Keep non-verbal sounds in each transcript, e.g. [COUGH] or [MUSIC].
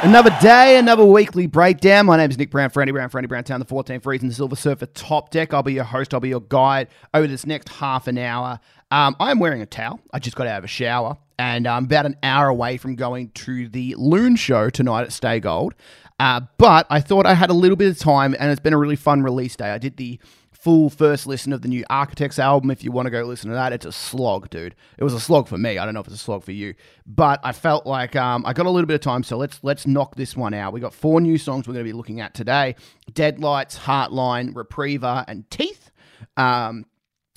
Another day, another weekly breakdown. My name is Nick Brown, Franny Brown, Franny Brown Town, the 14th Reason, the Silver Surfer Top Deck. I'll be your host, I'll be your guide over this next half an hour. Um, I'm wearing a towel. I just got out of a shower, and I'm about an hour away from going to the Loon Show tonight at Stay Gold. Uh, but I thought I had a little bit of time, and it's been a really fun release day. I did the full first listen of the new Architects album. If you want to go listen to that, it's a slog, dude. It was a slog for me. I don't know if it's a slog for you, but I felt like um, I got a little bit of time, so let's let's knock this one out. We got four new songs we're going to be looking at today: Deadlights, Heartline, Repriever, and Teeth. Um,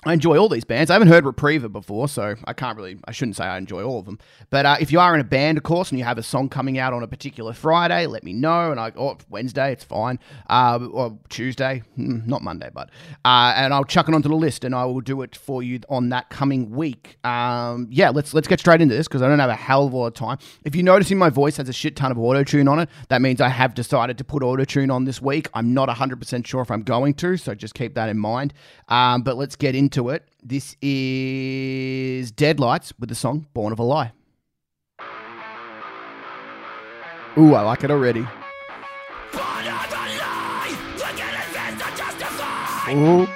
I enjoy all these bands. I haven't heard Repriever before, so I can't really, I shouldn't say I enjoy all of them. But uh, if you are in a band, of course, and you have a song coming out on a particular Friday, let me know. And I, or Wednesday, it's fine. Uh, or Tuesday, mm, not Monday, but. Uh, and I'll chuck it onto the list and I will do it for you on that coming week. Um, yeah, let's let's get straight into this because I don't have a hell of a lot of time. If you notice in my voice has a shit ton of auto tune on it, that means I have decided to put auto tune on this week. I'm not 100% sure if I'm going to, so just keep that in mind. Um, but let's get into it. This is Deadlights with the song Born of a Lie. Ooh, I like it already. Ooh.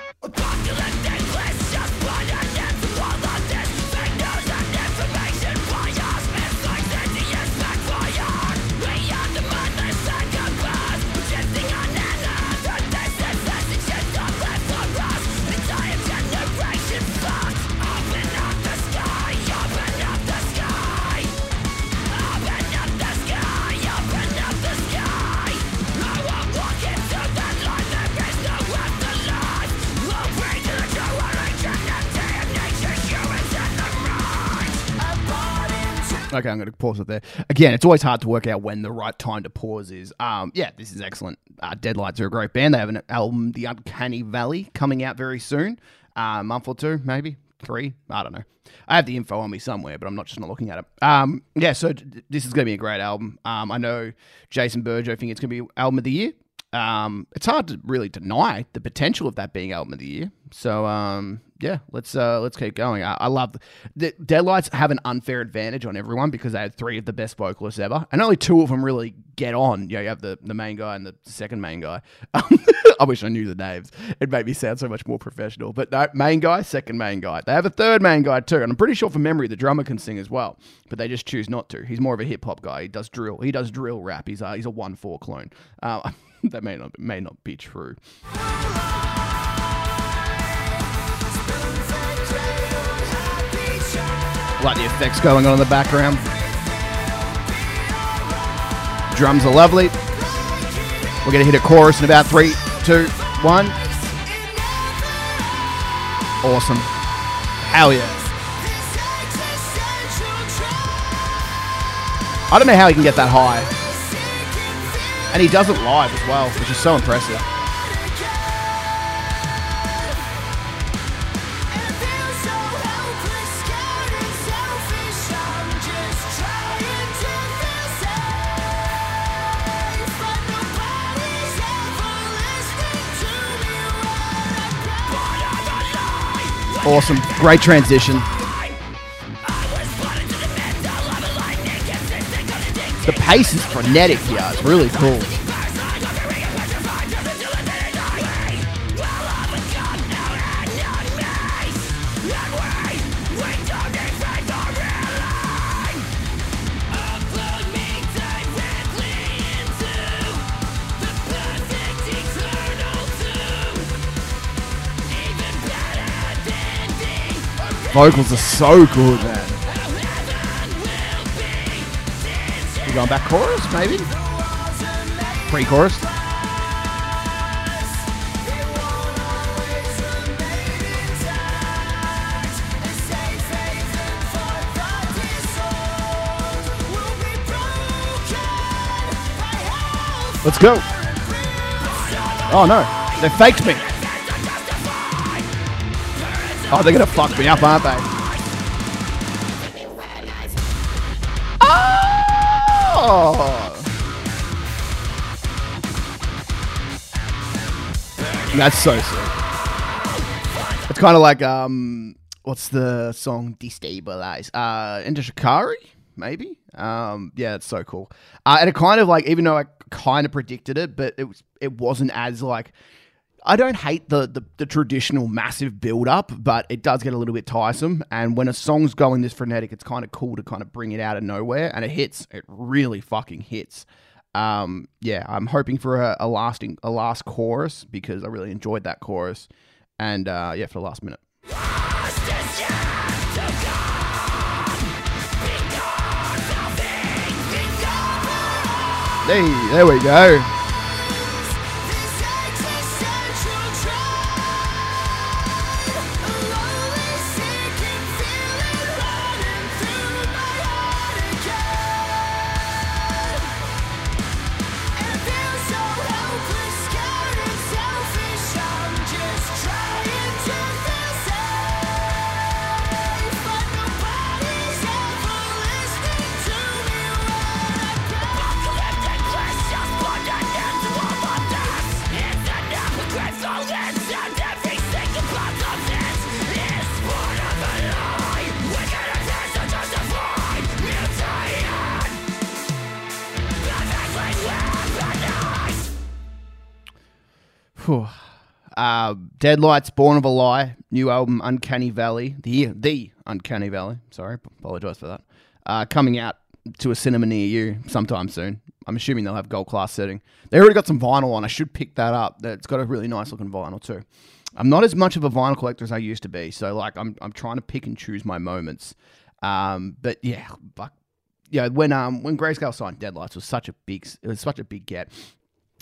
Okay, I'm going to pause it there. Again, it's always hard to work out when the right time to pause is. Um, yeah, this is excellent. Uh, Deadlights are a great band. They have an album, The Uncanny Valley, coming out very soon. Uh, a month or two, maybe three. I don't know. I have the info on me somewhere, but I'm not just not looking at it. Um, yeah, so d- this is going to be a great album. Um, I know Jason Burjo think it's going to be album of the year. Um, it's hard to really deny the potential of that being album of the year. So um, yeah, let's uh, let's keep going. I, I love the, the Deadlights have an unfair advantage on everyone because they had three of the best vocalists ever, and only two of them really get on. You, know, you have the, the main guy and the second main guy. [LAUGHS] I wish I knew the names. It made me sound so much more professional. But no, main guy, second main guy. They have a third main guy too, and I'm pretty sure from memory the drummer can sing as well, but they just choose not to. He's more of a hip hop guy. He does drill. He does drill rap. He's a, he's a Onefour clone. Uh, [LAUGHS] that may not may not be true. Like the effects going on in the background. Drums are lovely. We're gonna hit a chorus in about three, two, one. Awesome. Hell yeah. I don't know how he can get that high. And he does it live as well, which is so impressive. Awesome. Great transition. The pace is frenetic here. It's really cool. Vocals are so good, man. We going back chorus, maybe? Pre-chorus. Let's go. Oh no, they faked me. Oh, they're gonna fuck me up, aren't they? Oh! That's so sick. It's kind of like um, what's the song "Destabilize"? Uh, Enter Shikari. maybe. Um, yeah, it's so cool. Uh, and it kind of like, even though I kind of predicted it, but it was it wasn't as like. I don't hate the, the, the traditional massive build up, but it does get a little bit tiresome. And when a song's going this frenetic, it's kind of cool to kind of bring it out of nowhere, and it hits. It really fucking hits. Um, yeah, I'm hoping for a, a lasting a last chorus because I really enjoyed that chorus, and uh, yeah, for the last minute. Hey, there we go. Deadlights, Born of a Lie, new album Uncanny Valley, the the Uncanny Valley. Sorry, apologize for that. Uh, coming out to a cinema near you sometime soon. I'm assuming they'll have gold class setting. They already got some vinyl on. I should pick that up. It's got a really nice looking vinyl too. I'm not as much of a vinyl collector as I used to be, so like I'm I'm trying to pick and choose my moments. Um, but yeah, but yeah, when um when Grayscale signed Deadlights was such a big it was such a big get.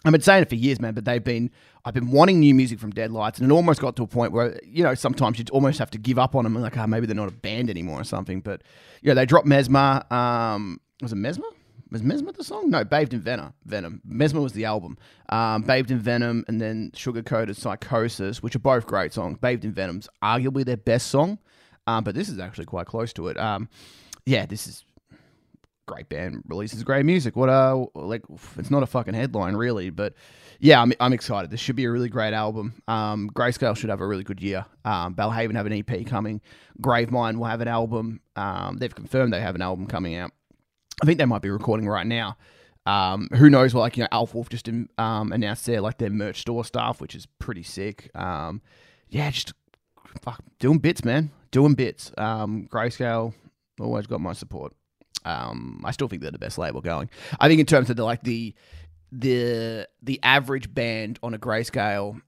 I've been saying it for years, man, but they've been I've been wanting new music from Deadlights, and it almost got to a point where you know sometimes you'd almost have to give up on them, and like, oh, maybe they're not a band anymore or something. But yeah, they dropped Mesmer. Um, was it Mesmer? Was Mesmer the song? No, Bathed in Venom. Venom. Mesmer was the album. Um, Bathed in Venom, and then Sugar Coated Psychosis, which are both great songs. Bathed in Venom's arguably their best song, um, but this is actually quite close to it. Um, yeah, this is great band releases great music. What uh like it's not a fucking headline really, but yeah, I'm I'm excited. This should be a really great album. Um, Grayscale should have a really good year. Um, Belhaven have an EP coming. Gravemind will have an album. Um, they've confirmed they have an album coming out. I think they might be recording right now. Um, who knows? Well, like you know, Alpha Wolf just um, announced their like their merch store stuff, which is pretty sick. Um, yeah, just fuck doing bits, man, doing bits. Um, Grayscale always got my support. Um, I still think they're the best label going. I think in terms of the like the the the average band on a grayscale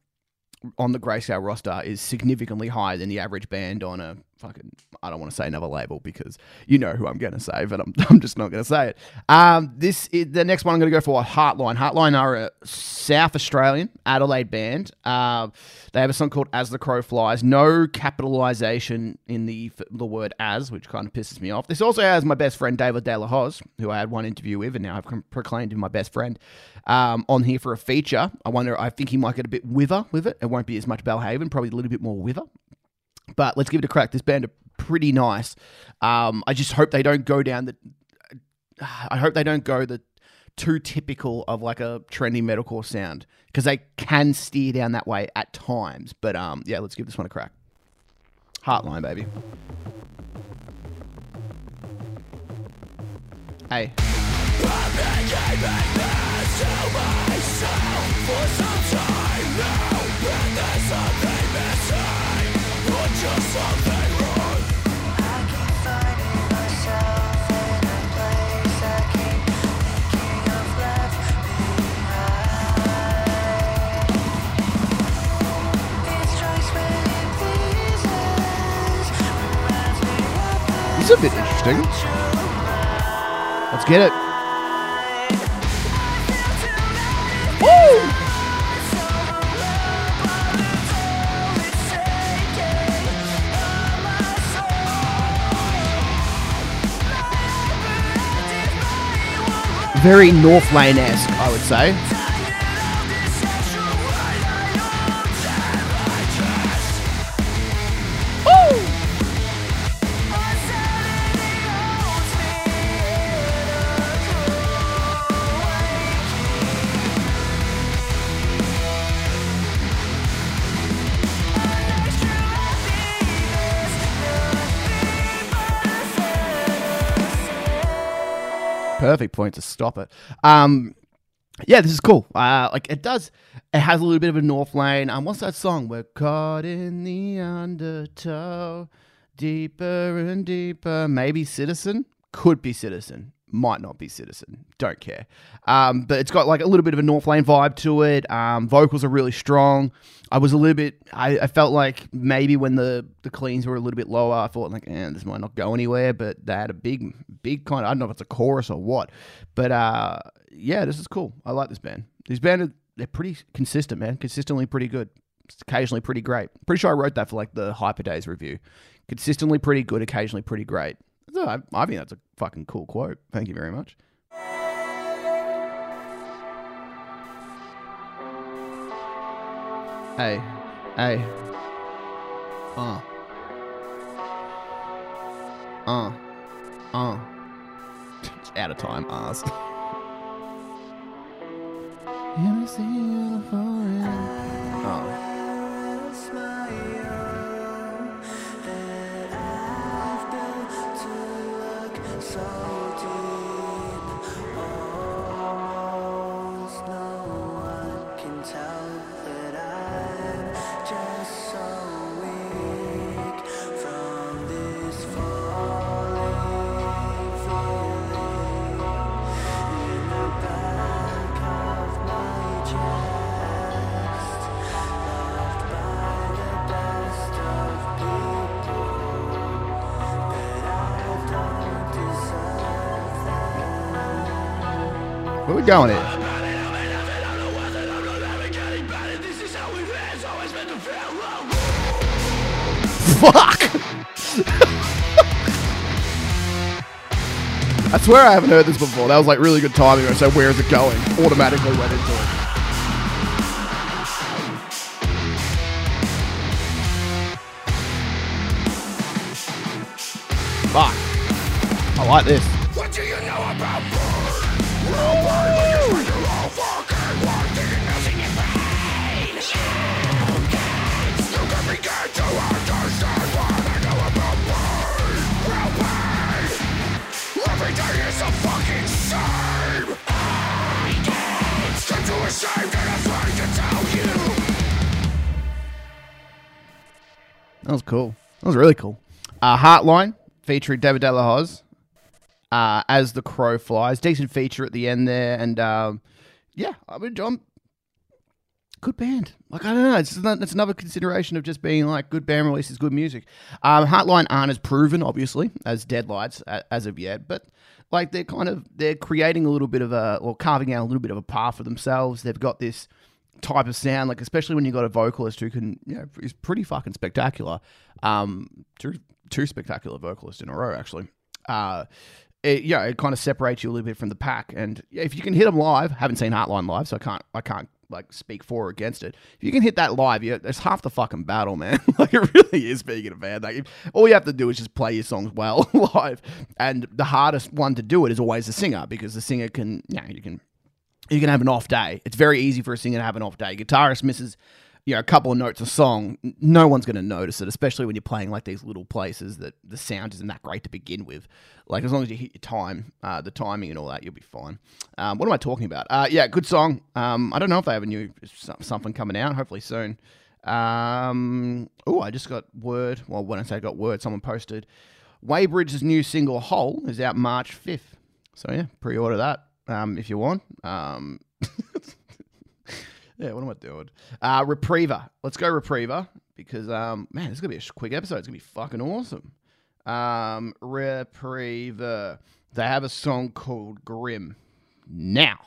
on the grayscale roster is significantly higher than the average band on a fucking I don't want to say another label because you know who I'm going to say, but I'm, [LAUGHS] I'm just not going to say it. Um, this is the next one I'm going to go for Heartline. Heartline are a South Australian Adelaide band. Uh, they have a song called As the Crow Flies. No capitalization in the the word as, which kind of pisses me off. This also has my best friend David De La Hoz, who I had one interview with, and now I've proclaimed him my best friend, um, on here for a feature. I wonder, I think he might get a bit wither with it. It won't be as much Belhaven, probably a little bit more wither. But let's give it a crack. This band are pretty nice. Um, I just hope they don't go down the. I hope they don't go the too typical of like a trendy metalcore sound because they can steer down that way at times. But um, yeah, let's give this one a crack. Heartline, baby. Hey. Is a bit interesting. Let's get it. Very Northlane esque, I would say. Perfect point to stop it. Um, yeah, this is cool. Uh, like it does. It has a little bit of a Northlane. Um, what's that song? We're caught in the undertow, deeper and deeper. Maybe Citizen. Could be Citizen. Might not be Citizen. Don't care. Um, but it's got like a little bit of a Northlane vibe to it. Um, vocals are really strong. I was a little bit. I, I felt like maybe when the the cleans were a little bit lower, I thought like, eh, this might not go anywhere. But they had a big, big kind. Of, I don't know if it's a chorus or what, but uh, yeah, this is cool. I like this band. These band, they're pretty consistent, man. Consistently pretty good. Occasionally pretty great. Pretty sure I wrote that for like the Hyper Days review. Consistently pretty good. Occasionally pretty great. So I, I think that's a fucking cool quote. Thank you very much. Hey, hey. Uh. Uh. Uh. It's out of time, ass. [LAUGHS] Oh. We going here? Fuck! [LAUGHS] I swear I haven't heard this before. That was like really good timing. I said, "Where is it going?" Automatically went into it. Fuck! I like this. What do you know about That was cool. That was really cool. Uh, Heartline featuring David De La Hoz uh, as the crow flies. Decent feature at the end there, and um, yeah, I mean, John, good band. Like I don't know, it's not, another consideration of just being like good band releases good music. Um, Heartline aren't as proven, obviously, as Deadlights as of yet, but like they're kind of they're creating a little bit of a or carving out a little bit of a path for themselves. They've got this type of sound, like especially when you got a vocalist who can, you know, is pretty fucking spectacular. Um, two two spectacular vocalists in a row, actually. Uh, it, yeah, it kind of separates you a little bit from the pack, and if you can hit them live, haven't seen Heartline live, so I can't, I can't like speak for or against it. If you can hit that live, yeah, it's half the fucking battle, man. [LAUGHS] like it really is being in a band. Like if, all you have to do is just play your songs well [LAUGHS] live, and the hardest one to do it is always the singer because the singer can, you you can you can have an off day. It's very easy for a singer to have an off day. Guitarist misses, you know, a couple of notes a song. No one's going to notice it, especially when you're playing like these little places that the sound isn't that great to begin with. Like as long as you hit your time, uh, the timing and all that, you'll be fine. Um, what am I talking about? Uh, yeah, good song. Um, I don't know if they have a new something coming out. Hopefully soon. Um, oh, I just got word. Well, when I say I got word, someone posted. Weybridge's new single "Hole" is out March fifth. So yeah, pre-order that um, if you want. [LAUGHS] Yeah, what am I doing? Uh, Repriever. Let's go Repriever because um, man, this is gonna be a quick episode. It's gonna be fucking awesome. Um, Repriever. They have a song called Grim. Now,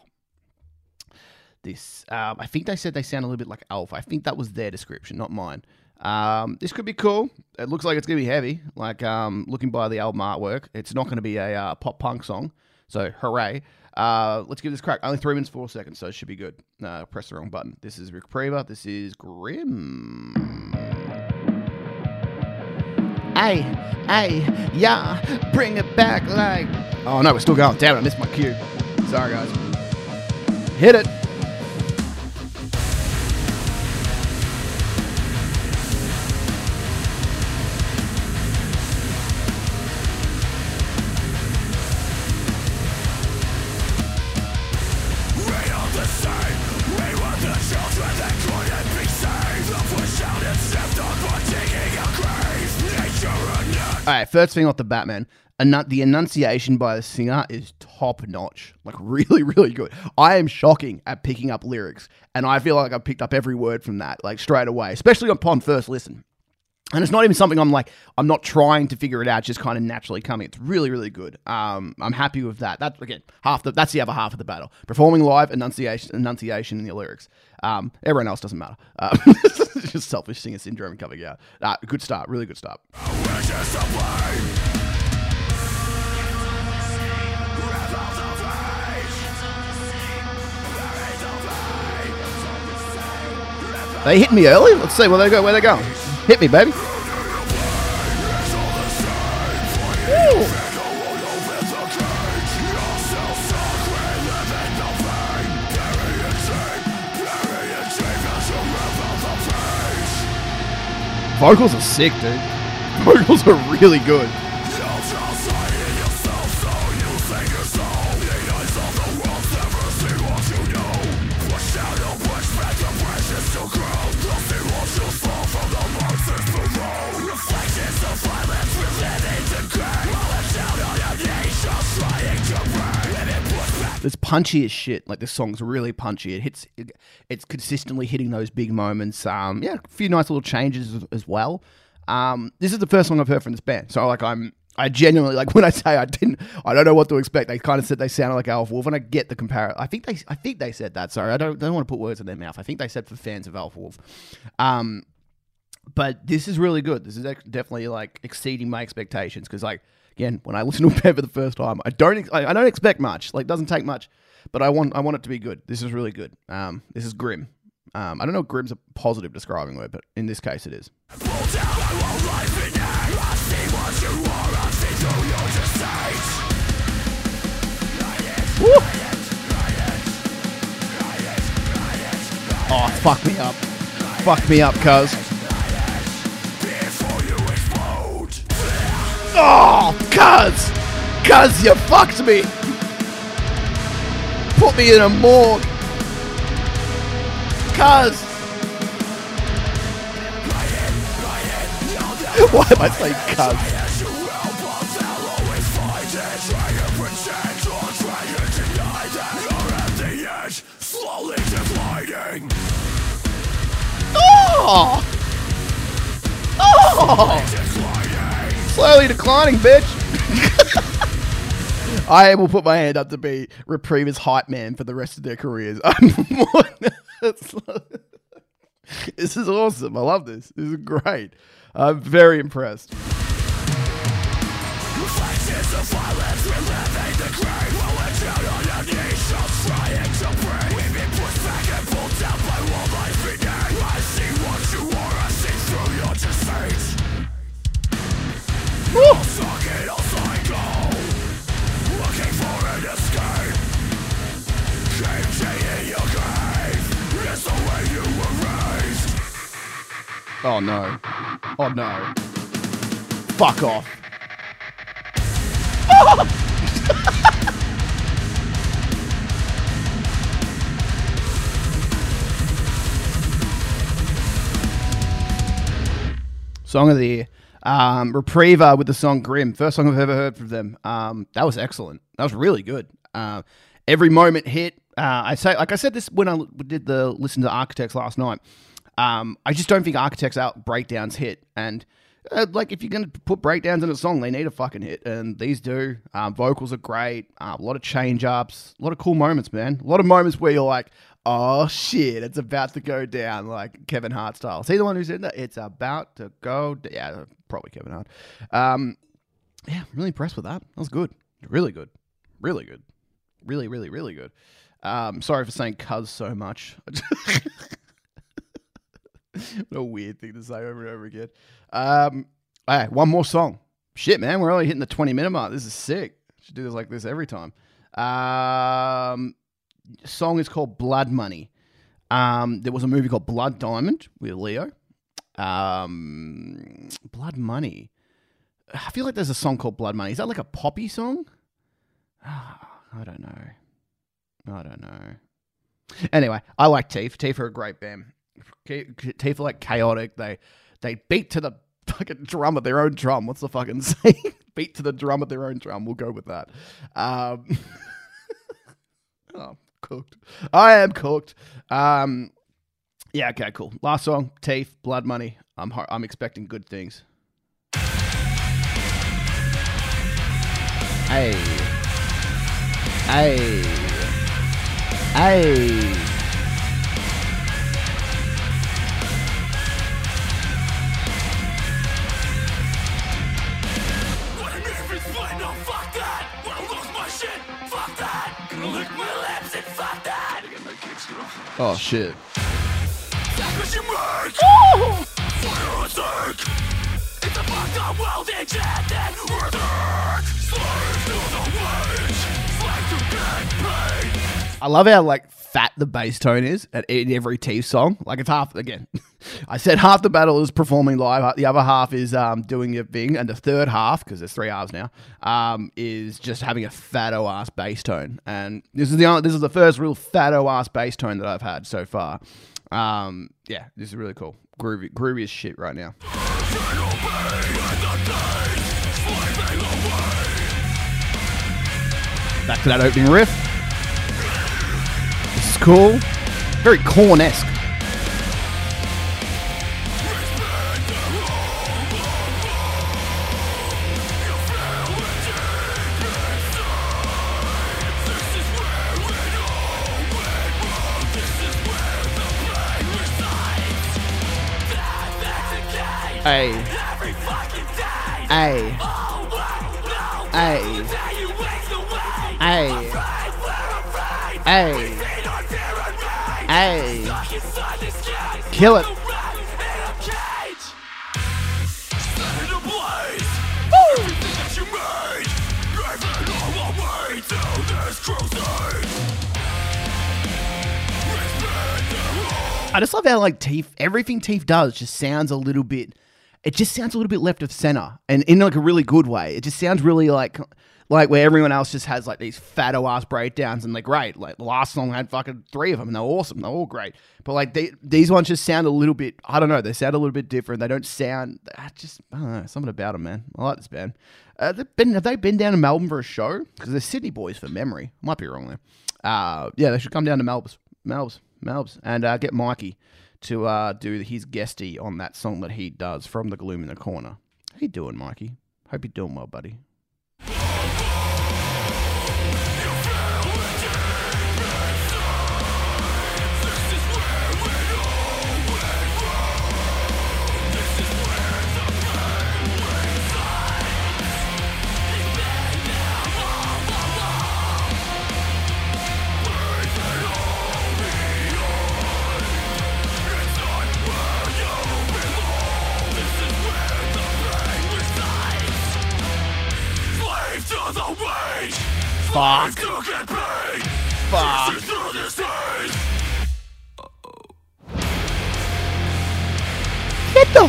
this um, I think they said they sound a little bit like Alpha. I think that was their description, not mine. Um, this could be cool. It looks like it's gonna be heavy. Like um, looking by the album artwork, it's not gonna be a uh, pop punk song. So hooray! Uh, let's give this crack. Only three minutes four seconds, so it should be good. Uh, press the wrong button. This is Repriever. This is Grim. Hey, hey, yeah, bring it back like. Oh no, we're still going. Damn it, I missed my cue. Sorry, guys. Hit it. Right, first thing off the bat, man. Enun- the enunciation by the singer is top notch. Like, [LAUGHS] really, really good. I am shocking at picking up lyrics, and I feel like I picked up every word from that, like, straight away, especially upon first listen. And it's not even something I'm like, I'm not trying to figure it out, just kind of naturally coming. It's really, really good. Um, I'm happy with that. That again, half the that's the other half of the battle. Performing live, enunciation, enunciation in the lyrics. Um, everyone else doesn't matter. Um, [LAUGHS] just selfish singer syndrome coming out. Uh, good start, really good start. They hit me early. Let's see where they go. Where they going? Hit me, baby. Vocals are sick, dude. [LAUGHS] Vocals are really good. Punchy as shit. Like this song's really punchy. It hits. It, it's consistently hitting those big moments. Um, yeah, a few nice little changes as, as well. Um, this is the first song I've heard from this band, so like I'm. I genuinely like [LAUGHS] when I say I didn't. I don't know what to expect. They kind of said they sounded like Alpha Wolf, and I get the comparison. I think they. I think they said that. Sorry, I don't. Don't want to put words in their mouth. I think they said for fans of Alpha Wolf. Um, but this is really good. This is definitely like exceeding my expectations because like again, when I [LAUGHS] listen to a for the first time, I don't ex- I, don't expect much. Like, doesn't take much, but I want I want it to be good. This is really good. Um, this is grim. Um, I don't know if grim's a positive describing word, but in this case, it is. Oh, fuck me up. Fuck me up, cuz. Oh, cuz! Cuz, you fucked me! Put me in a morgue! Cuz! Why am I saying cuz? Oh! Oh! Slowly declining, bitch. [LAUGHS] I will put my hand up to be Repriever's hype man for the rest of their careers. [LAUGHS] [LAUGHS] This is awesome. I love this. This is great. I'm very impressed. Oh no. Oh no. Fuck off. [LAUGHS] Song of the year. Um, Repriever with the song Grim. First song I've ever heard from them. Um, that was excellent. That was really good. Uh, every moment hit. Uh, I say, like I said this when I did the listen to Architects last night. Um, I just don't think Architects out breakdowns hit. And uh, like if you're gonna put breakdowns in a song, they need a fucking hit, and these do. Um, vocals are great. Uh, a lot of change ups. A lot of cool moments, man. A lot of moments where you're like, oh shit, it's about to go down, like Kevin Hart style. Is he the one who said that? It's about to go. d- Yeah, probably Kevin Hart. Um, yeah, I'm really impressed with that. That was good. Really good. Really good. Really, really, really good. Um, sorry for saying cuz so much. [LAUGHS] what a weird thing to say over and over again. Um, all right, one more song. Shit, man, we're only hitting the 20 minute mark. This is sick. Should do this like this every time. Um, song is called Blood Money. Um, there was a movie called Blood Diamond with Leo. Um, Blood Money. I feel like there's a song called Blood Money. Is that like a poppy song? [SIGHS] I don't know. I don't know. Anyway, I like Teeth. Teeth are a great band. Teeth are like chaotic. They they beat to the fucking drum at their own drum. What's the fucking [LAUGHS] saying? Beat to the drum at their own drum. We'll go with that. Um, [LAUGHS] oh, cooked. I am cooked. Um, yeah. Okay. Cool. Last song. Teeth. Blood Money. I'm. ho- I'm expecting good things. Hey. Hey. Hey. Get shit. I love how like fat the bass tone is at in every T song. Like it's half again. [LAUGHS] I said half the battle is performing live, the other half is um, doing your thing, and the third half because there's three halves now um, is just having a fatto ass bass tone. And this is the this is the first real fatto ass bass tone that I've had so far. Um, yeah, this is really cool. Groovy, groovy as shit right now. Back to that opening riff. Cool. Very Korn esque. Hey. Hey. Hey. Hey. Hey. Hey. Kill it. I just love how like Teeth, everything Teeth does just sounds a little bit. It just sounds a little bit left of center, and in like a really good way. It just sounds really like like where everyone else just has like these fatto ass breakdowns, and they're great. Like the last song had fucking three of them, and they're awesome. They're all great, but like they, these ones just sound a little bit. I don't know. They sound a little bit different. They don't sound. I just I don't know something about them, man. I like this band. Uh, they've been have they been down to Melbourne for a show? Because they're Sydney boys for memory. Might be wrong there. Uh, yeah, they should come down to Melbourne. Melbs, Melbs, and uh, get Mikey to uh, do his guesty on that song that he does from the gloom in the corner. How you doing, Mikey? Hope you're doing well, buddy.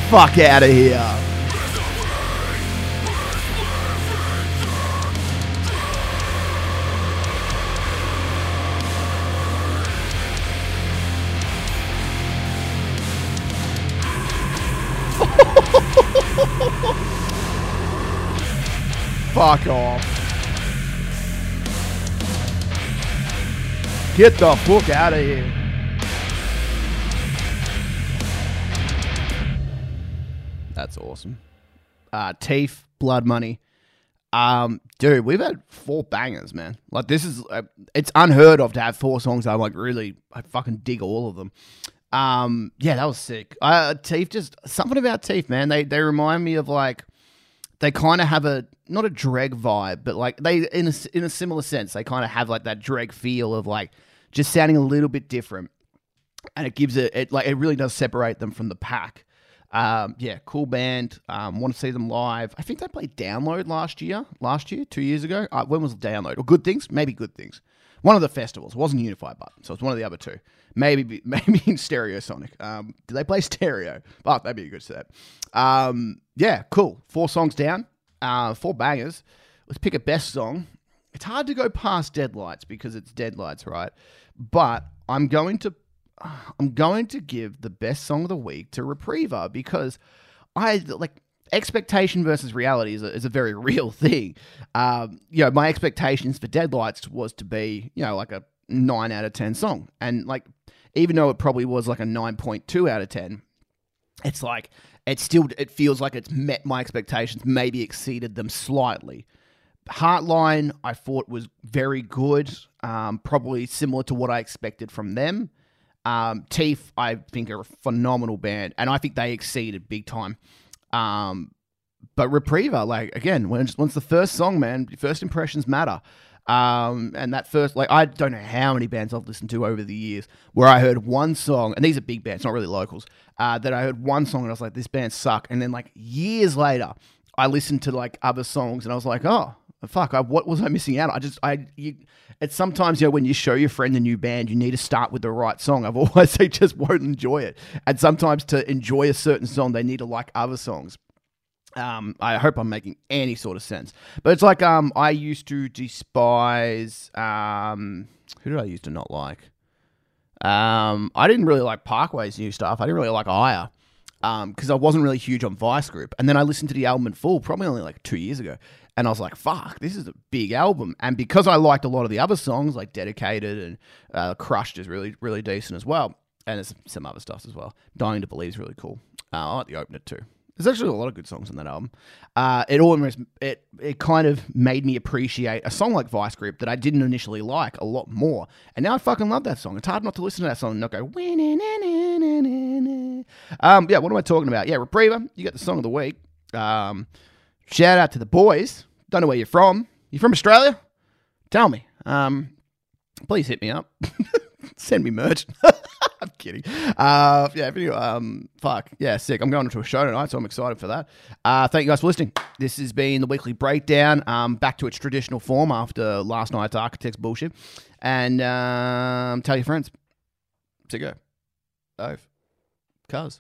Fuck out of here. [LAUGHS] Fuck off. Get the fuck out of here. That's awesome. Uh, Teeth, Blood Money. Um, dude, we've had four bangers, man. Like this is, uh, it's unheard of to have four songs. I'm like really, I fucking dig all of them. Um, yeah, that was sick. Uh, Teeth, just something about Teeth, man. They they remind me of like, they kind of have a not a Dregg vibe, but like they in a, in a similar sense, they kind of have like that Dregg feel of like just sounding a little bit different, and it gives it, it like it really does separate them from the pack. Um, yeah, cool band. Um, want to see them live. I think they played Download last year. Last year, two years ago. Uh, when was Download? Or Good Things? Maybe Good Things. One of the festivals. It wasn't Unified Button, so it's one of the other two. Maybe [LAUGHS] maybe in Stereosonic. Um, did they play Stereo? Oh, that'd be a good set. Um, yeah, cool. Four songs down. Uh, four bangers. Let's pick a best song. It's hard to go past Deadlights because it's Deadlights, right? But I'm going to I'm going to give the best song of the week to Repriever because I like expectation versus reality is a, is a very [LAUGHS] real thing. Um, you know, my expectations for Deadlights was to be, you know, like a nine out of ten song, and like even though it probably was like a nine point two out of ten, it's like it still it feels like it's met my expectations, maybe exceeded them slightly. Heartline, I thought was very good, um, probably similar to what I expected from them. Um, Teeth, I think, are a phenomenal band, and I think they exceeded big time. Um, but Repriever, like again, when once the first song, man, first impressions matter. Um, and that first, like, I don't know how many bands I've listened to over the years where I heard one song, and these are big bands, not really locals, uh, that I heard one song and I was like, this band suck. And then, like, years later, I listened to like other songs and I was like, oh, fuck, I, what was I missing out? I just, I, you, it's sometimes, you know, when you show your friend a new band, you need to start with the right song. Otherwise, [LAUGHS] they just won't enjoy it. And sometimes to enjoy a certain song, they need to like other songs. Um, I hope I'm making any sort of sense. But it's like um, I used to despise um, who did I used to not like? Um, I didn't really like Parkway's new stuff. I didn't really like Ire because I wasn't really huge on Vice Grip. And then I listened to the album in full, probably only like two years ago, and I was like, "Fuck, this is a big album." And because I liked a lot of the other songs, like Dedicated and uh, Crushed, is really really decent as well. And there's some other stuff as well. Dying to Believe is really cool. Uh, I like the opener too. There's actually a lot of good songs on that album. Uh, it almost it it kind of made me appreciate a song like Vice Grip that I didn't initially like a lot more, and now I fucking love that song. It's hard not to listen to that song and not go. Um, yeah, what am I talking about? Yeah, Repriever, you got the song of the week. Um, shout out to the boys. Don't know where you're from. You from Australia? Tell me. Um, please hit me up. [LAUGHS] Send me merch. [LAUGHS] I'm kidding. Uh, yeah, um, fuck. Yeah, sick. I'm going to a show tonight, so I'm excited for that. Uh, thank you guys for listening. This has been the weekly breakdown, um, back to its traditional form after last night's Architects bullshit. And um, tell your friends. Sicko. Ove. Cuz.